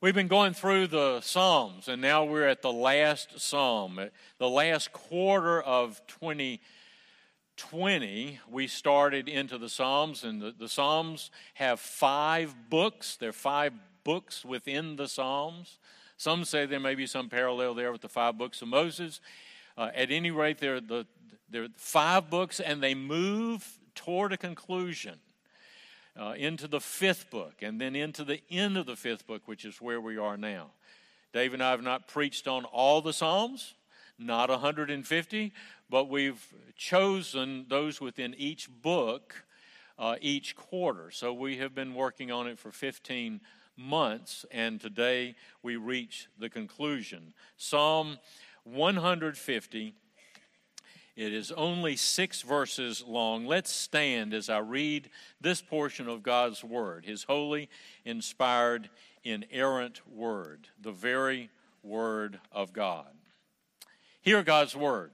We've been going through the Psalms, and now we're at the last Psalm. The last quarter of 2020, we started into the Psalms, and the, the Psalms have five books. There are five books within the Psalms. Some say there may be some parallel there with the five books of Moses. Uh, at any rate, there are, the, there are five books, and they move toward a conclusion uh, into the fifth book, and then into the end of the fifth book, which is where we are now. Dave and I have not preached on all the Psalms, not 150, but we've chosen those within each book uh, each quarter. So we have been working on it for 15 months, and today we reach the conclusion. Psalm 150 it is only six verses long. Let's stand as I read this portion of God's Word, His holy, inspired, inerrant Word, the very Word of God. Hear God's Word.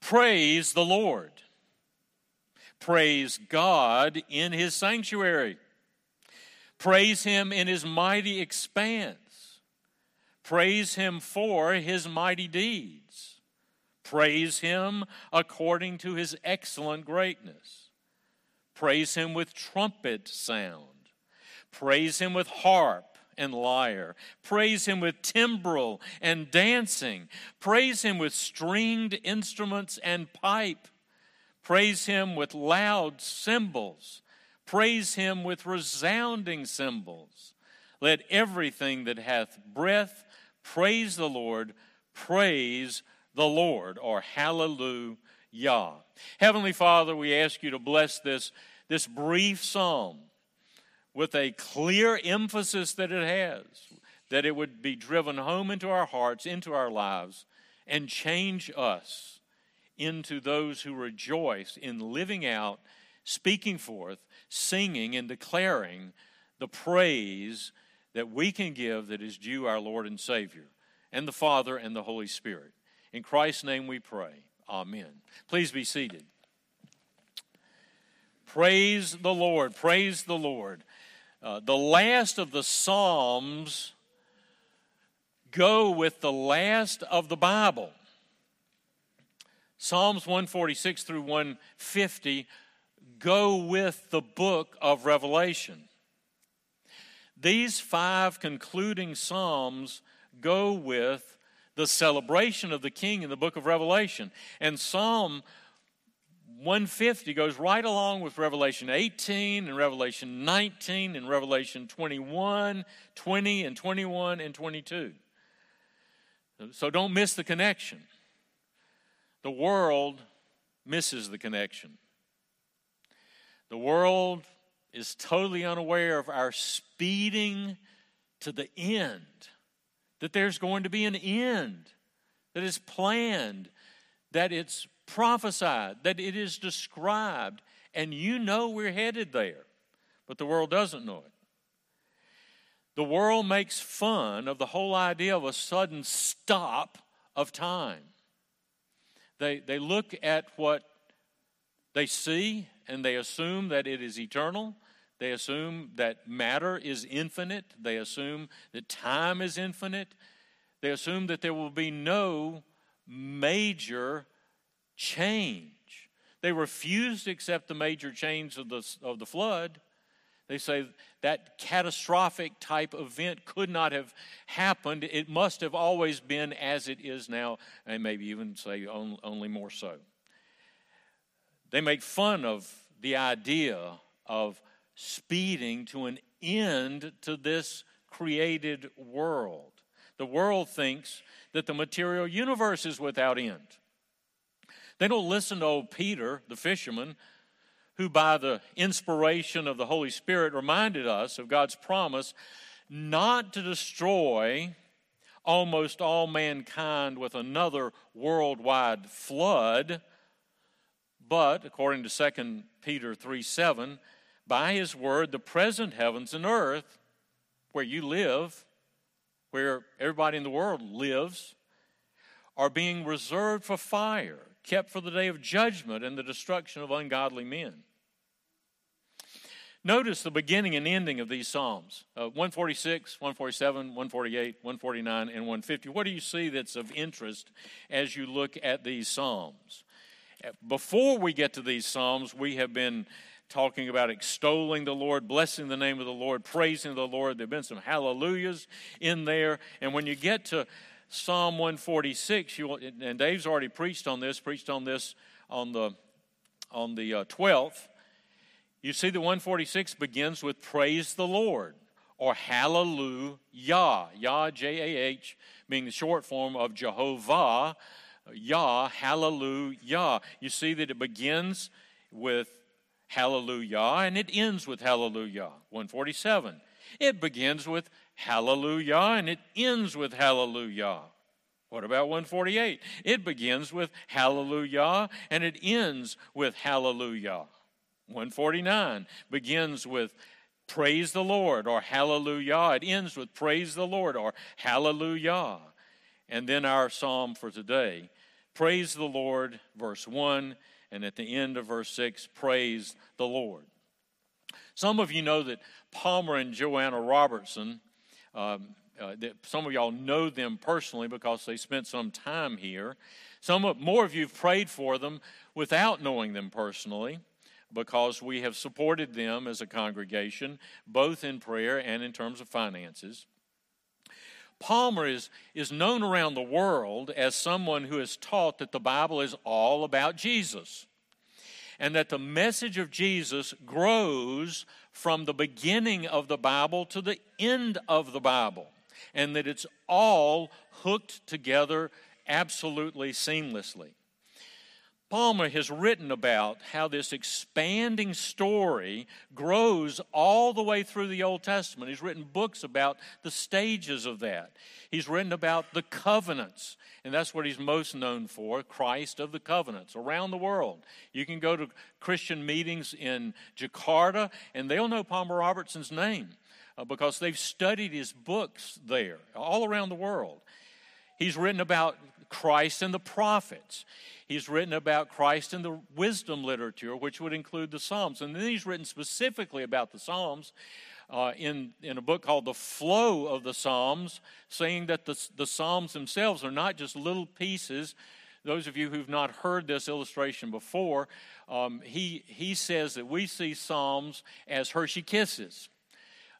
Praise the Lord. Praise God in His sanctuary. Praise Him in His mighty expanse. Praise Him for His mighty deeds Praise him according to his excellent greatness. Praise him with trumpet sound. Praise him with harp and lyre. Praise him with timbrel and dancing. Praise him with stringed instruments and pipe. Praise him with loud cymbals. Praise him with resounding cymbals. Let everything that hath breath praise the Lord. Praise the Lord, or hallelujah. Heavenly Father, we ask you to bless this, this brief psalm with a clear emphasis that it has, that it would be driven home into our hearts, into our lives, and change us into those who rejoice in living out, speaking forth, singing, and declaring the praise that we can give that is due our Lord and Savior, and the Father and the Holy Spirit. In Christ's name we pray. Amen. Please be seated. Praise the Lord. Praise the Lord. Uh, the last of the Psalms go with the last of the Bible. Psalms 146 through 150 go with the book of Revelation. These five concluding Psalms go with the celebration of the king in the book of Revelation. And Psalm 150 goes right along with Revelation 18 and Revelation 19 and Revelation 21, 20, and 21 and 22. So don't miss the connection. The world misses the connection. The world is totally unaware of our speeding to the end that there's going to be an end, that is planned, that it's prophesied, that it is described, and you know we're headed there, but the world doesn't know it. The world makes fun of the whole idea of a sudden stop of time. They, they look at what they see and they assume that it is eternal. They assume that matter is infinite. They assume that time is infinite. They assume that there will be no major change. They refuse to accept the major change of the, of the flood. They say that catastrophic type event could not have happened. It must have always been as it is now, and maybe even say only more so. They make fun of the idea of speeding to an end to this created world. The world thinks that the material universe is without end. They don't listen to old Peter, the fisherman, who, by the inspiration of the Holy Spirit, reminded us of God's promise not to destroy almost all mankind with another worldwide flood, but, according to 2 Peter 3 7, by His word, the present heavens and earth, where you live, where everybody in the world lives, are being reserved for fire, kept for the day of judgment and the destruction of ungodly men. Notice the beginning and ending of these Psalms uh, 146, 147, 148, 149, and 150. What do you see that's of interest as you look at these Psalms? Uh, before we get to these Psalms, we have been talking about extolling the Lord, blessing the name of the Lord, praising the Lord. There have been some hallelujahs in there. And when you get to Psalm 146, you, and Dave's already preached on this, preached on this on the, on the uh, 12th you see, the 146 begins with praise the Lord or hallelujah. Yah, J A H, being the short form of Jehovah. Yah, hallelujah. You see that it begins with hallelujah and it ends with hallelujah. 147. It begins with hallelujah and it ends with hallelujah. What about 148? It begins with hallelujah and it ends with hallelujah. 149 begins with praise the Lord or hallelujah. It ends with praise the Lord or hallelujah. And then our psalm for today praise the Lord, verse 1, and at the end of verse 6, praise the Lord. Some of you know that Palmer and Joanna Robertson, um, uh, that some of y'all know them personally because they spent some time here. Some of, more of you have prayed for them without knowing them personally because we have supported them as a congregation, both in prayer and in terms of finances. Palmer is, is known around the world as someone who has taught that the Bible is all about Jesus and that the message of Jesus grows from the beginning of the Bible to the end of the Bible, and that it's all hooked together absolutely seamlessly. Palmer has written about how this expanding story grows all the way through the Old Testament. He's written books about the stages of that. He's written about the covenants, and that's what he's most known for Christ of the covenants around the world. You can go to Christian meetings in Jakarta, and they'll know Palmer Robertson's name uh, because they've studied his books there all around the world. He's written about Christ and the prophets. He's written about Christ in the wisdom literature, which would include the Psalms. And then he's written specifically about the Psalms uh, in, in a book called The Flow of the Psalms, saying that the, the Psalms themselves are not just little pieces. Those of you who've not heard this illustration before, um, he, he says that we see Psalms as Hershey kisses.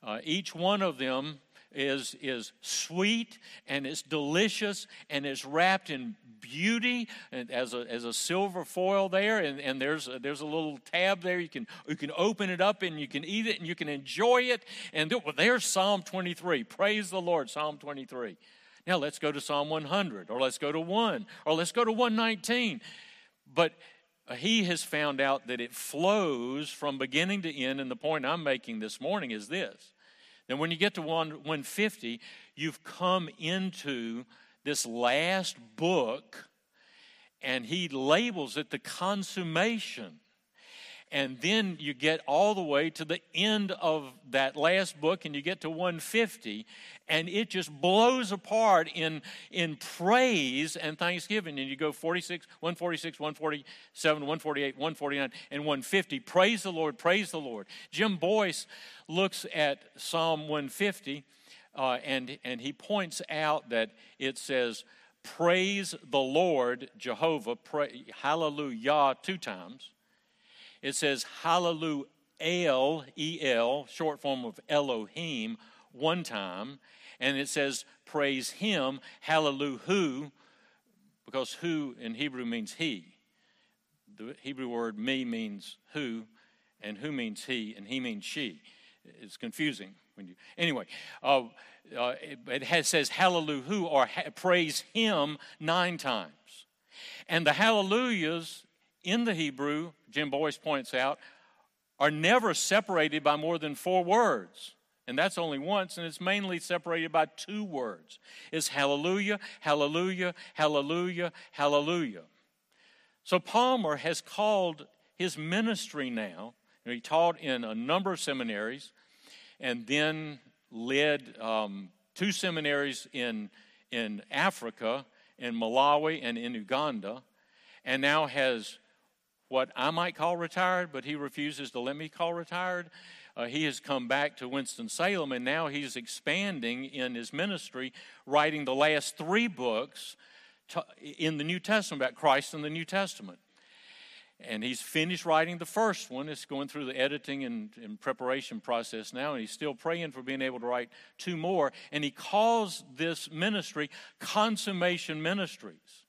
Uh, each one of them is, is sweet and it's delicious and it's wrapped in beauty as a, as a silver foil there. And, and there's, a, there's a little tab there. You can, you can open it up and you can eat it and you can enjoy it. And well, there's psalm 23 praise the lord psalm 23 now let's go to psalm 100 or let's go to 1 or let's go to 119 but he has found out that it flows from beginning to end. And the point i'm making this morning is this then when you get to 150, you've come into this last book, and he labels it the consummation and then you get all the way to the end of that last book and you get to 150 and it just blows apart in in praise and thanksgiving. And you go 46 146 147 148 149 and 150 praise the lord praise the lord. Jim boyce looks at psalm 150 uh, and and he points out that it says praise the lord jehovah pray, hallelujah two times it says Hallelujah, El, short form of Elohim, one time. And it says praise him, Hallelujah, who, because who in Hebrew means he. The Hebrew word me means who, and who means he, and he means she. It's confusing when you. Anyway, uh, uh, it, it has, says hallelujah, or ha, praise him nine times. And the hallelujahs in the Hebrew, Jim Boyce points out, are never separated by more than four words. And that's only once, and it's mainly separated by two words. It's hallelujah, hallelujah, hallelujah, hallelujah. So Palmer has called his ministry now, he taught in a number of seminaries and then led um, two seminaries in, in Africa, in Malawi, and in Uganda, and now has what I might call retired, but he refuses to let me call retired. uh, he has come back to Winston-Salem and now he's expanding in his ministry, writing the last three books to, in the New Testament about Christ in the New Testament. And he's finished writing the first one. It's going through the editing and, and, preparation process now, and he's still praying for being able to write two more. And he calls this ministry Consummation Ministries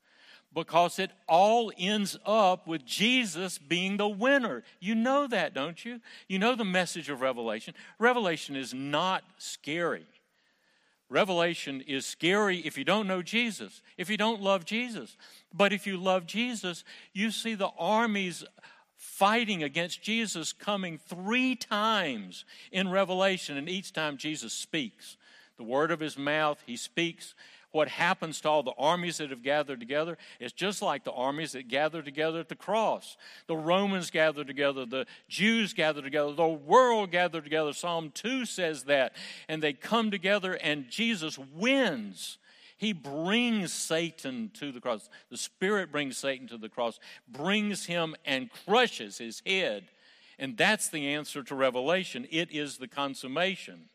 because it all ends up with Jesus being the winner. You know that, don't you? You know the message of Revelation. Revelation is not scary. Revelation is scary if you don't know Jesus, if you don't love Jesus. But if you love Jesus, you see the armies fighting against Jesus coming three times in Revelation, and each time Jesus speaks. The word of his mouth, he speaks, what happens to all the armies that have gathered together is just like the armies that gathered together at the cross. The Romans gathered together, the Jews gathered together, the world gathered together. Psalm 2 says that. And they come together, and Jesus wins. He brings Satan to the cross. The Spirit brings Satan to the cross, brings him and crushes his head. And that's the answer to Revelation. It is the consummation.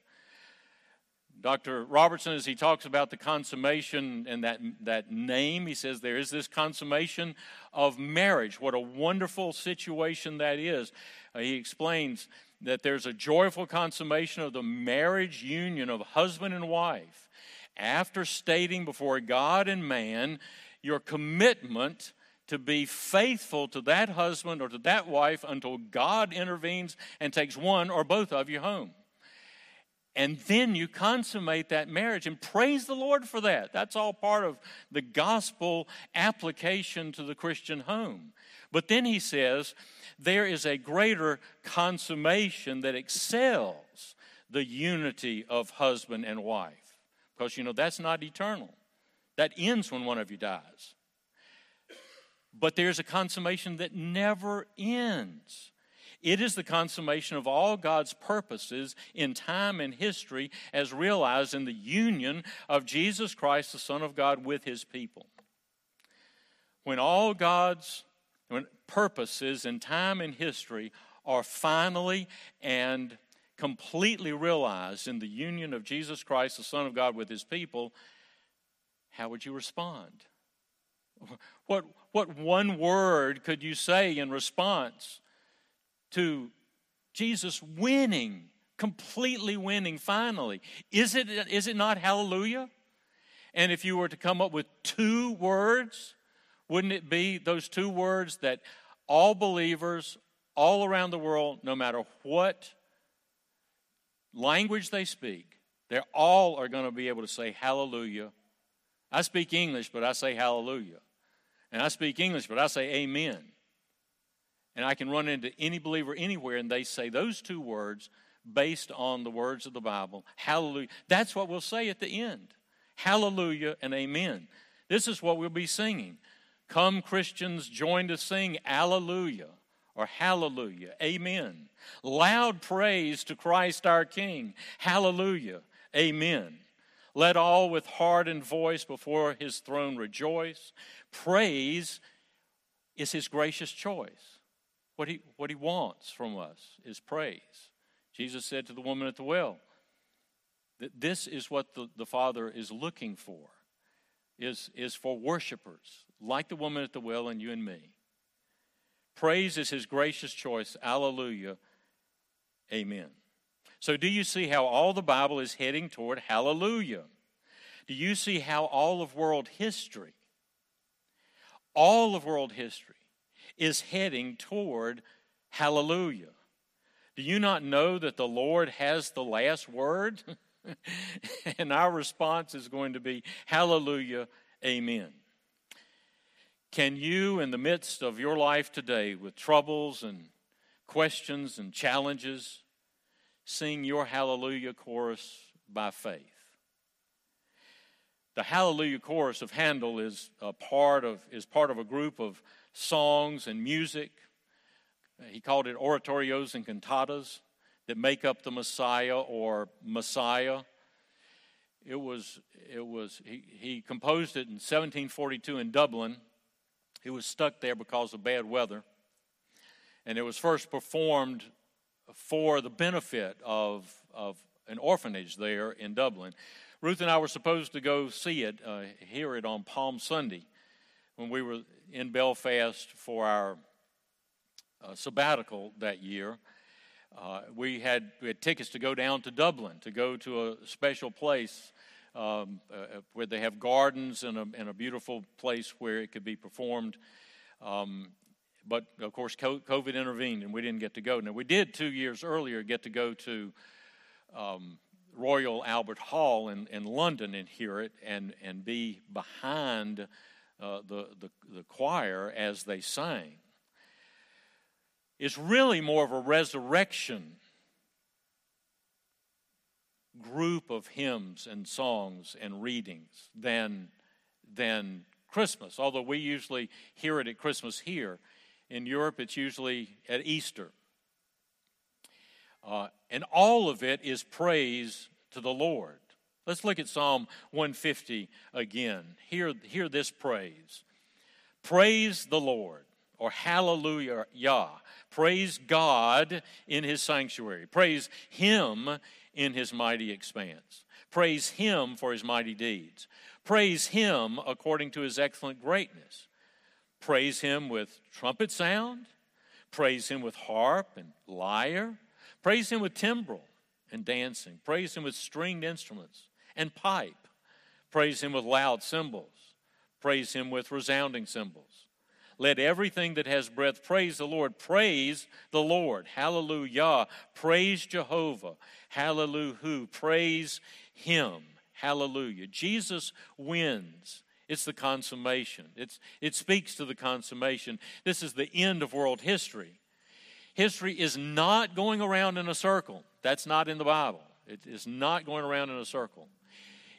Dr. Robertson, as he talks about the consummation and that, that name, he says there is this consummation of marriage. What a wonderful situation that is. Uh, he explains that there's a joyful consummation of the marriage union of husband and wife after stating before God and man your commitment to be faithful to that husband or to that wife until God intervenes and takes one or both of you home. And then you consummate that marriage and praise the Lord for that. That's all part of the gospel application to the Christian home. But then he says there is a greater consummation that excels the unity of husband and wife. Because, you know, that's not eternal, that ends when one of you dies. But there's a consummation that never ends. It is the consummation of all God's purposes in time and history as realized in the union of Jesus Christ, the Son of God, with his people. When all God's purposes in time and history are finally and completely realized in the union of Jesus Christ, the Son of God, with his people, how would you respond? What, what one word could you say in response to Jesus winning, completely winning finally. Is it, is it not hallelujah? And if you were to come up with two words, wouldn't it be those two words that all believers all around the world, no matter what language they speak, they all are going to be able to say hallelujah. I speak English, but I say hallelujah. And I speak English, but I say amen. And I can run into any believer anywhere and they say those two words based on the words of the Bible. Hallelujah. That's what we'll say at the end. Hallelujah and amen. This is what we'll be singing. Come, Christians, join to sing Alleluia or Hallelujah, Amen. Loud praise to Christ our King, Hallelujah, Amen. Let all with heart and voice before his throne rejoice. Praise is his gracious choice. What he, what he wants from us is praise. Jesus said to the woman at the well that this is what the, the Father is looking for, is, is for worshipers, like the woman at the well and you and me. Praise is his gracious choice. Alleluia. Amen. So, do you see how all the Bible is heading toward hallelujah? Do you see how all of world history, all of world history, is heading toward hallelujah. Do you not know that the Lord has the last word? and our response is going to be hallelujah, amen. Can you, in the midst of your life today, with troubles and questions and challenges, sing your hallelujah chorus by faith? The hallelujah chorus of Handel is a part of is part of a group of songs and music. He called it oratorios and cantatas that make up the Messiah or Messiah. It was, it was he, he composed it in 1742 in Dublin. He was stuck there because of bad weather. And it was first performed for the benefit of, of an orphanage there in Dublin. Ruth and I were supposed to go see it, uh, hear it on Palm Sunday when we were in Belfast for our uh, sabbatical that year. Uh, we, had, we had tickets to go down to Dublin to go to a special place um, uh, where they have gardens and a, and a, beautiful place where it could be performed. Um, but of course, COVID intervened and we didn't get to go. Now, we did two years earlier get to go to um, Royal Albert Hall in, in London and hear it and, and be behind uh, the, the, the choir as they sang. It's really more of a resurrection group of hymns and songs and readings than, than Christmas, although we usually hear it at Christmas here. In Europe, it's usually at Easter. Uh, and all of it is praise to the Lord. Let's look at Psalm 150 again. Hear, hear this praise. Praise the Lord, or hallelujah. Praise God in his sanctuary. Praise him in his mighty expanse. Praise him for his mighty deeds. Praise him according to his excellent greatness. Praise him with trumpet sound. Praise him with harp and lyre. Praise him with timbrel and dancing. Praise him with stringed instruments and pipe. Praise him with loud cymbals. Praise him with resounding cymbals. Let everything that has breath praise the Lord. Praise the Lord. Hallelujah. Praise Jehovah. Hallelujah. Praise him. Hallelujah. Jesus wins. It's the consummation. It's, it speaks to the consummation. This is the end of world history. History is not going around in a circle. That's not in the Bible. It is not going around in a circle.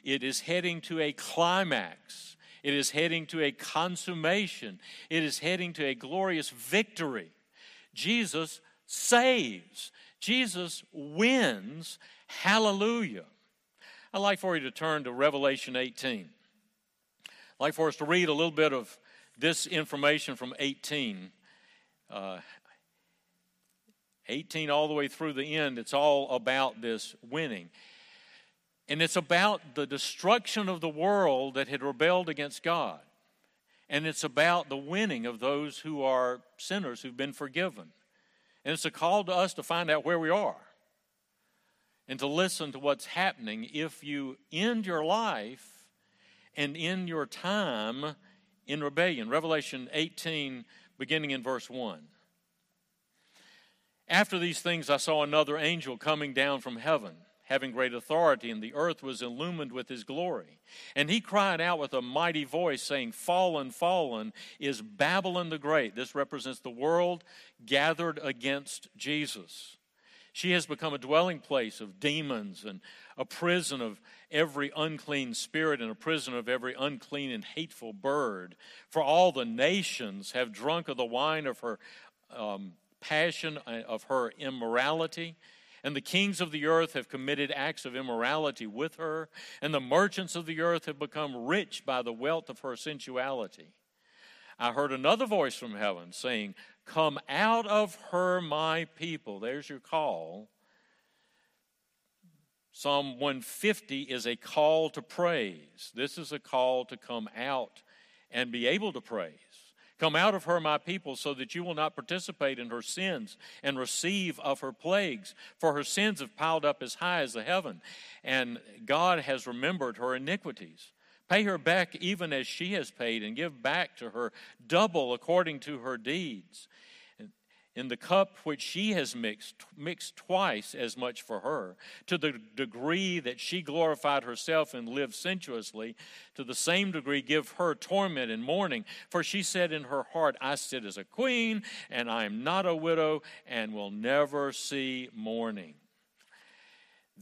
It is heading to a climax. It is heading to a consummation. It is heading to a glorious victory. Jesus saves. Jesus wins. Hallelujah. I'd like for you to turn to Revelation 18. I'd like for us to read a little bit of this information from 18. Uh, 18 all the way through the end, it's all about this winning. And it's about the destruction of the world that had rebelled against God. And it's about the winning of those who are sinners who've been forgiven. And it's a call to us to find out where we are and to listen to what's happening if you end your life and end your time in rebellion. Revelation 18, beginning in verse 1. After these things, I saw another angel coming down from heaven, having great authority, and the earth was illumined with his glory. And he cried out with a mighty voice, saying, Fallen, fallen is Babylon the Great. This represents the world gathered against Jesus. She has become a dwelling place of demons and a prison of every unclean spirit and a prison of every unclean and hateful bird. For all the nations have drunk of the wine of her um, passion uh, of her immorality. And the kings of the earth have committed acts of immorality with her, and the merchants of the earth have become rich by the wealth of her sensuality. I heard another voice from heaven saying, Come out of her, my people. There's your call. Psalm 150 is a call to praise. This is a call to come out and be able to praise. Come out of her, my people, so that you will not participate in her sins and receive of her plagues. For her sins have piled up as high as the heaven, and God has remembered her iniquities. Pay her back even as she has paid, and give back to her double according to her deeds in the cup which she has mixed, mixed twice as much for her, to the degree that she glorified herself and lived sensuously, to the same degree give her torment and mourning. For she said in her heart, I sit as a queen, and I am not a widow, and will never see mourning.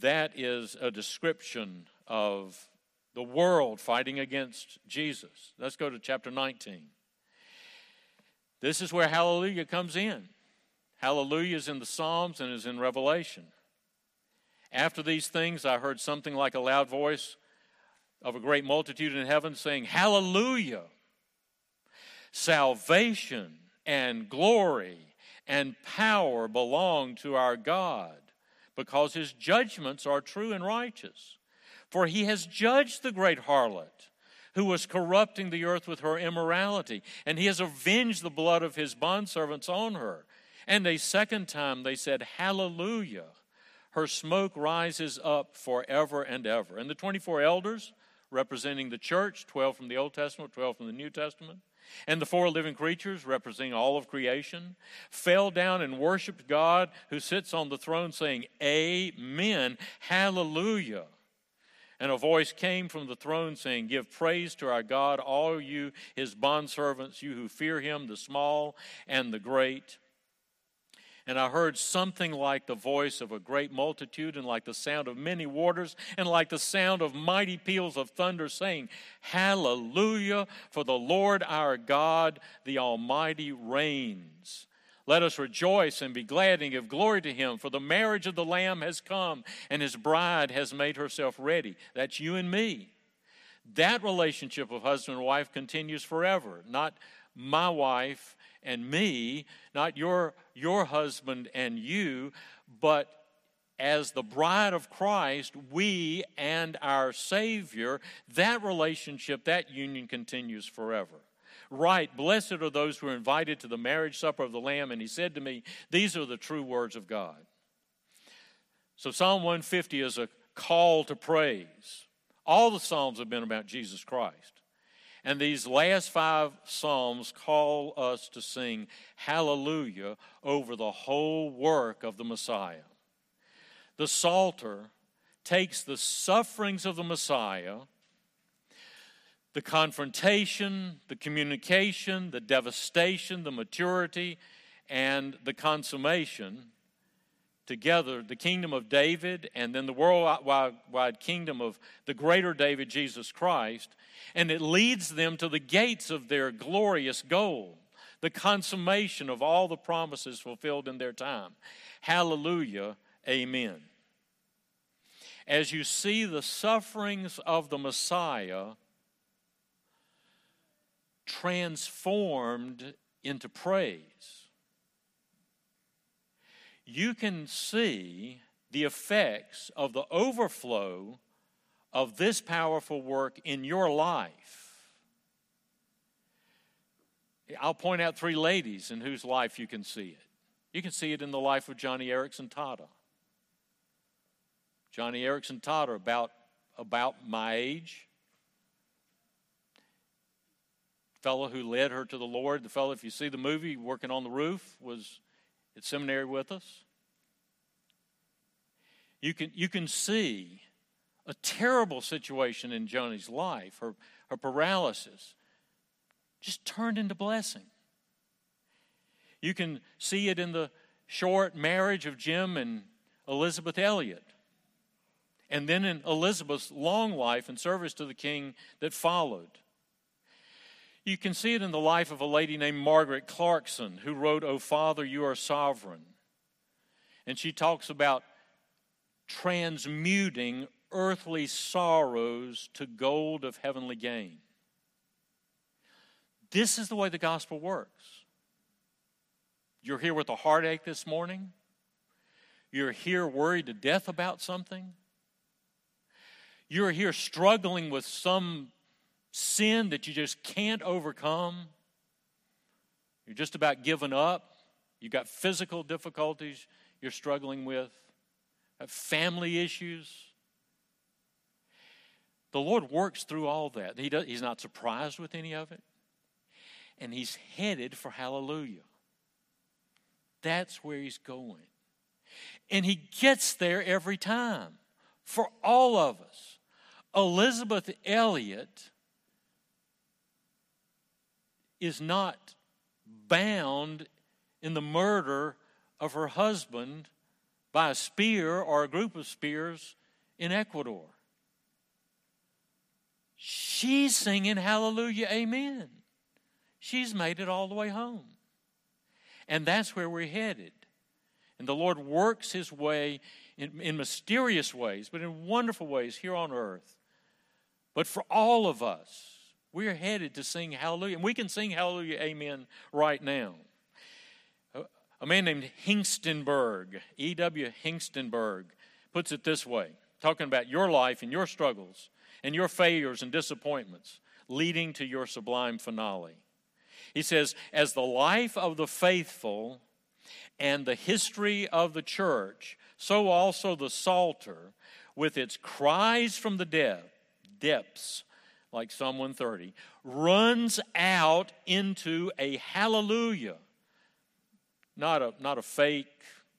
That is a description of the world fighting against Jesus. Let's go to chapter 19. This is where hallelujah comes in. Hallelujah is in the Psalms and is in Revelation. After these things, I heard something like a loud voice of a great multitude in heaven saying, Hallelujah! Salvation and glory and power belong to our God, because his judgments are true and righteous. For he has judged the great harlot who was corrupting the earth with her immorality, and he has avenged the blood of his bondservants on her. And a second time they said, Hallelujah. Her smoke rises up forever and ever. And the 24 elders, representing the church, 12 from the Old Testament, 12 from the New Testament, and the four living creatures, representing all of creation, fell down and worshiped God who sits on the throne, saying, Amen, Hallelujah. And a voice came from the throne saying, Give praise to our God, all you, his bondservants, you who fear him, the small and the great. And I heard something like the voice of a great multitude, and like the sound of many waters, and like the sound of mighty peals of thunder, saying, Hallelujah, for the Lord our God, the Almighty, reigns. Let us rejoice and be glad and give glory to him, for the marriage of the Lamb has come, and his bride has made herself ready. That's you and me. That relationship of husband and wife continues forever, not my wife and me, not your, your husband and you, but as the bride of Christ, we and our Savior, that relationship, that union continues forever. Right, blessed are those who are invited to the marriage supper of the Lamb. And he said to me, These are the true words of God. So Psalm 150 is a call to praise. All the Psalms have been about Jesus Christ. And these last five Psalms call us to sing hallelujah over the whole work of the Messiah. The Psalter takes the sufferings of the Messiah the confrontation, the communication, the devastation, the maturity, and the consummation together the kingdom of David and then the worldwide kingdom of the greater David, Jesus Christ, and it leads them to the gates of their glorious goal, the consummation of all the promises fulfilled in their time. Hallelujah, amen. As you see the sufferings of the Messiah, transformed into praise. You can see the effects of the overflow of this powerful work in your life. I'll point out three ladies in whose life you can see it. You can see it in the life of Joni Eareckson Tada. Joni Eareckson Tada, about, about my age, fellow who led her to the Lord, the fellow, if you see the movie, working on the roof, was at seminary with us. You can, you can see a terrible situation in Joni's life, her, her paralysis, just turned into blessing. You can see it in the short marriage of Jim and Elisabeth Elliot. And then in Elisabeth's long life and service to the king that followed. You can see it in the life of a lady named Margaret Clarkson, who wrote, Oh Father, you are sovereign. And she talks about transmuting earthly sorrows to gold of heavenly gain. This is the way the gospel works. You're here with a heartache this morning. You're here worried to death about something. You're here struggling with some sin that you just can't overcome. You're just about giving up. You've got physical difficulties you're struggling with, family issues. The Lord works through all that. He does, he's not surprised with any of it. And He's headed for hallelujah. That's where He's going. And He gets there every time for all of us. Elizabeth Elliot is not bound in the murder of her husband by a spear or a group of spears in Ecuador. She's singing Hallelujah, Amen. She's made it all the way home. And that's where we're headed. And the Lord works His way in, in mysterious ways, but in wonderful ways here on earth. But for all of us, we're headed to sing hallelujah. And we can sing hallelujah, amen right now. A man named Hengstenberg, E.W. Hengstenberg, puts it this way talking about your life and your struggles and your failures and disappointments leading to your sublime finale. He says, As the life of the faithful and the history of the church, so also the Psalter, with its cries from the depth, depths, like Psalm 130, runs out into a hallelujah. Not a, not a fake,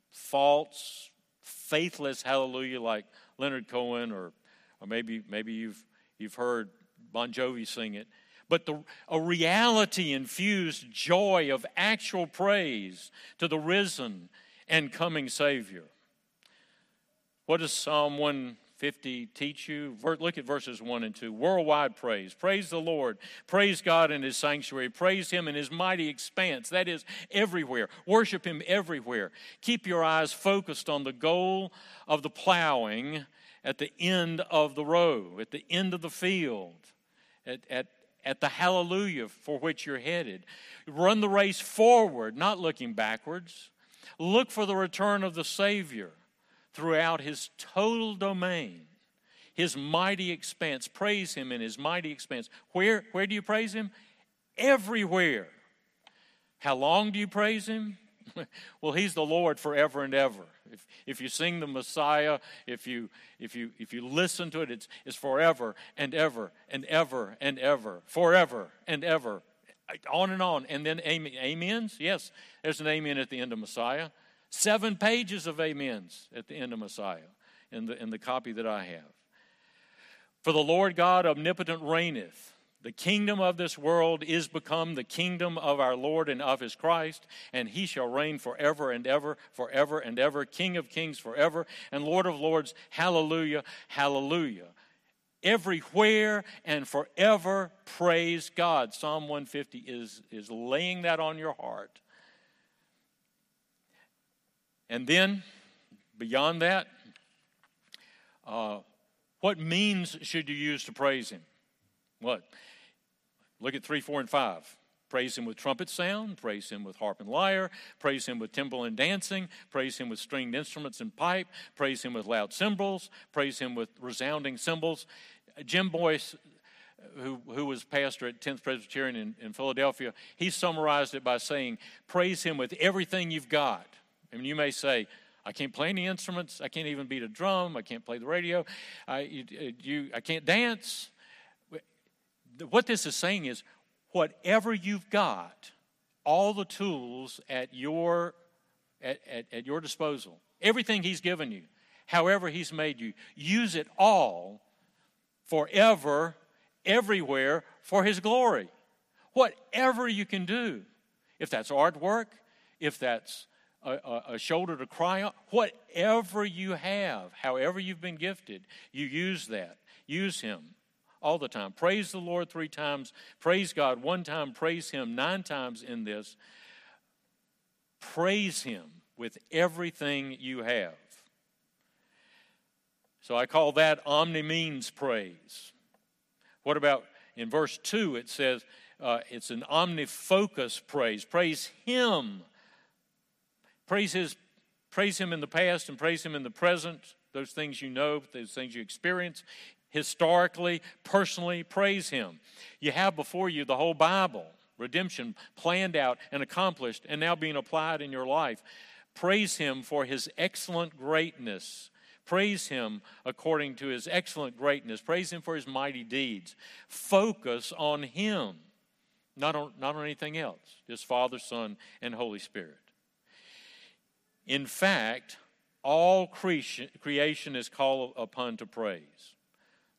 false, faithless hallelujah like Leonard Cohen or, or maybe, maybe you've, you've heard Bon Jovi sing it but the, a reality infused joy of actual praise to the risen and coming Savior. What does Psalm 150 teach you? Look at verses 1 and 2. Worldwide praise. Praise the Lord. Praise God in His sanctuary. Praise Him in His mighty expanse. That is everywhere. Worship Him everywhere. Keep your eyes focused on the goal of the plowing at the end of the row, at the end of the field, at, at at the hallelujah for which you're headed. Run the race forward, not looking backwards. Look for the return of the Savior throughout his total domain, his mighty expanse. Praise him in his mighty expanse. Where, where do you praise him? Everywhere. How long do you praise him? well, he's the Lord forever and ever. If, if you sing the Messiah, if you, if you, if you listen to it, it's, it's forever and ever and ever and ever, forever and ever, on and on. And then amens. Yes, there's an amen at the end of Messiah. Seven pages of amens at the end of Messiah in the, in the copy that I have. For the Lord God omnipotent reigneth. The kingdom of this world is become the kingdom of our Lord and of his Christ, and he shall reign forever and ever, forever and ever, King of kings forever, and Lord of lords. Hallelujah, hallelujah. Everywhere and forever praise God. Psalm 150 is, is laying that on your heart. And then, beyond that, uh, what means should you use to praise him? What? Look at 3, 4, and 5. Praise him with trumpet sound, praise him with harp and lyre, praise him with timbrel and dancing, praise him with stringed instruments and pipe, praise him with loud cymbals, praise him with resounding cymbals. Jim Boyce, who, who was pastor at 10th Presbyterian in, in Philadelphia, he summarized it by saying, Praise him with everything you've got. I mean, you may say, I can't play any instruments. I can't even beat a drum. I can't play the radio. I, you, uh, you, I can't dance what this is saying is whatever you've got, all the tools at your, at, at, at your disposal, everything He's given you, however He's made you, use it all forever, everywhere for His glory. Whatever you can do, if that's artwork, if that's a, a, a, shoulder to cry on, whatever you have, however you've been gifted, you use that. Use Him all the time. Praise the Lord three times, praise God one time, praise Him nine times in this. Praise Him with everything you have. So I call that omni means praise. What about in verse 2? It says uh, it's an omnifocus praise. Praise Him. Praise His. Praise Him in the past and praise Him in the present. Those things you know, those things you experience historically, personally, praise Him. You have before you the whole Bible, redemption planned out and accomplished, and now being applied in your life. Praise Him for His excellent greatness. Praise Him according to His excellent greatness. Praise Him for His mighty deeds. Focus on Him, not on, not on anything else, just Father, Son, and Holy Spirit. In fact, all creation, is called upon to praise.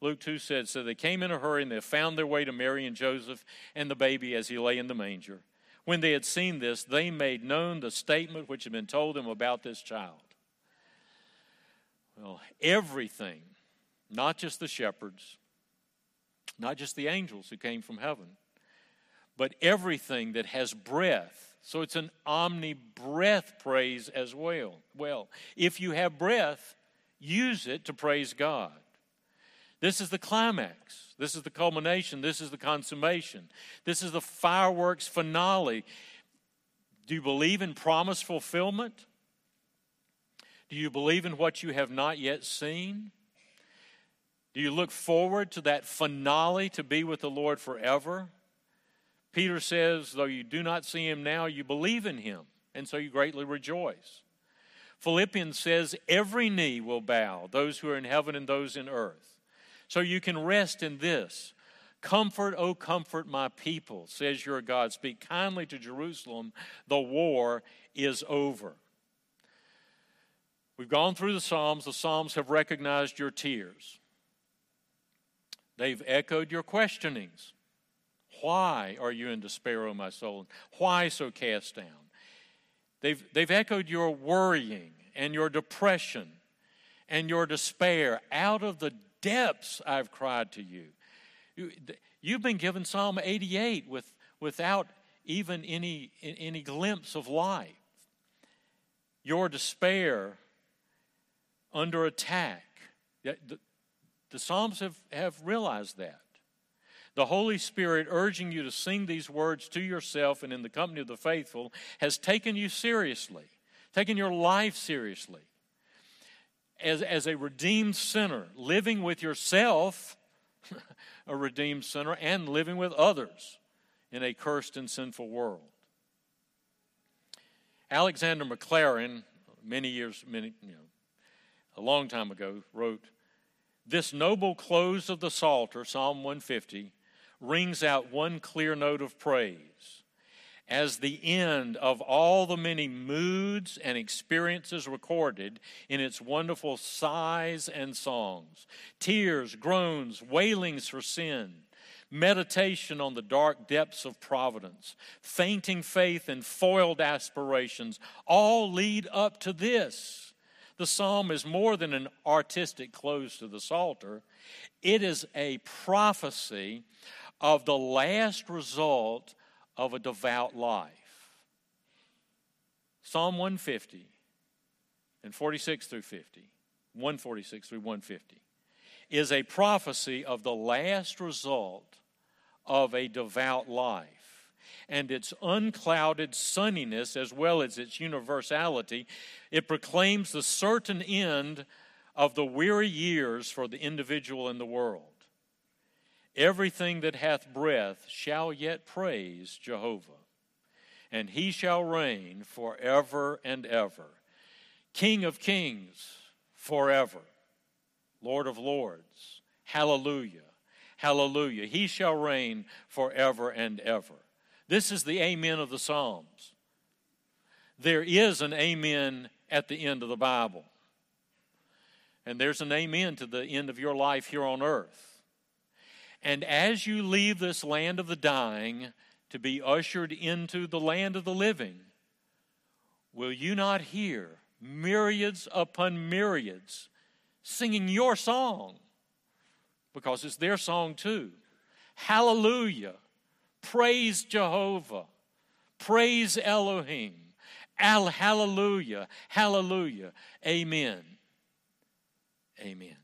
Luke 2 said, So they came in a hurry and they found their way to Mary and Joseph and the baby as he lay in the manger. When they had seen this, they made known the statement which had been told them about this child. Well, everything, not just the shepherds, not just the angels who came from heaven, but everything that has breath. So it's an omni breath praise as well. Well, if you have breath, use it to praise God. This is the climax. This is the culmination. This is the consummation. This is the fireworks finale. Do you believe in promise fulfillment? Do you believe in what you have not yet seen? Do you look forward to that finale to be with the Lord forever? Peter says, though you do not see him now, you believe in him, and so you greatly rejoice. Philippians says, every knee will bow, those who are in heaven and those in earth. So you can rest in this. Comfort, O comfort my people, says your God. Speak kindly to Jerusalem. The war is over. We've gone through the Psalms. The Psalms have recognized your tears, they've echoed your questionings. Why are you in despair, O my soul? Why so cast down? They've, they've echoed your worrying and your depression and your despair. Out of the depths I've cried to you. You've been given Psalm 88 with, without even any, any glimpse of life. Your despair under attack. The, the Psalms have, have realized that. The Holy Spirit urging you to sing these words to yourself and in the company of the faithful has taken you seriously, taken your life seriously. As, as a redeemed sinner, living with yourself, a redeemed sinner, and living with others in a cursed and sinful world. Alexander Maclaren, many years, many, you know, a long time ago, wrote, This noble close of the Psalter, Psalm 150, rings out one clear note of praise. As the end of all the many moods and experiences recorded in its wonderful sighs and songs tears, groans, wailings for sin, meditation on the dark depths of providence, fainting faith, and foiled aspirations all lead up to this. The psalm is more than an artistic close to the Psalter, it is a prophecy of the last result of a devout life. Psalm 150 and 46 through 50, 146 through 150, is a prophecy of the last result of a devout life and its unclouded sunniness as well as its universality, it proclaims the certain end of the weary years for the individual and the world. Everything that hath breath shall yet praise Jehovah, and he shall reign forever and ever. King of kings forever, Lord of lords, hallelujah, hallelujah. He shall reign forever and ever. This is the amen of the Psalms. There is an amen at the end of the Bible. And there's an amen to the end of your life here on earth. And as you leave this land of the dying to be ushered into the land of the living, will you not hear myriads upon myriads singing your song? Because it's their song too. Hallelujah. Praise Jehovah. Praise Elohim. Al- hallelujah. Hallelujah. Amen. Amen.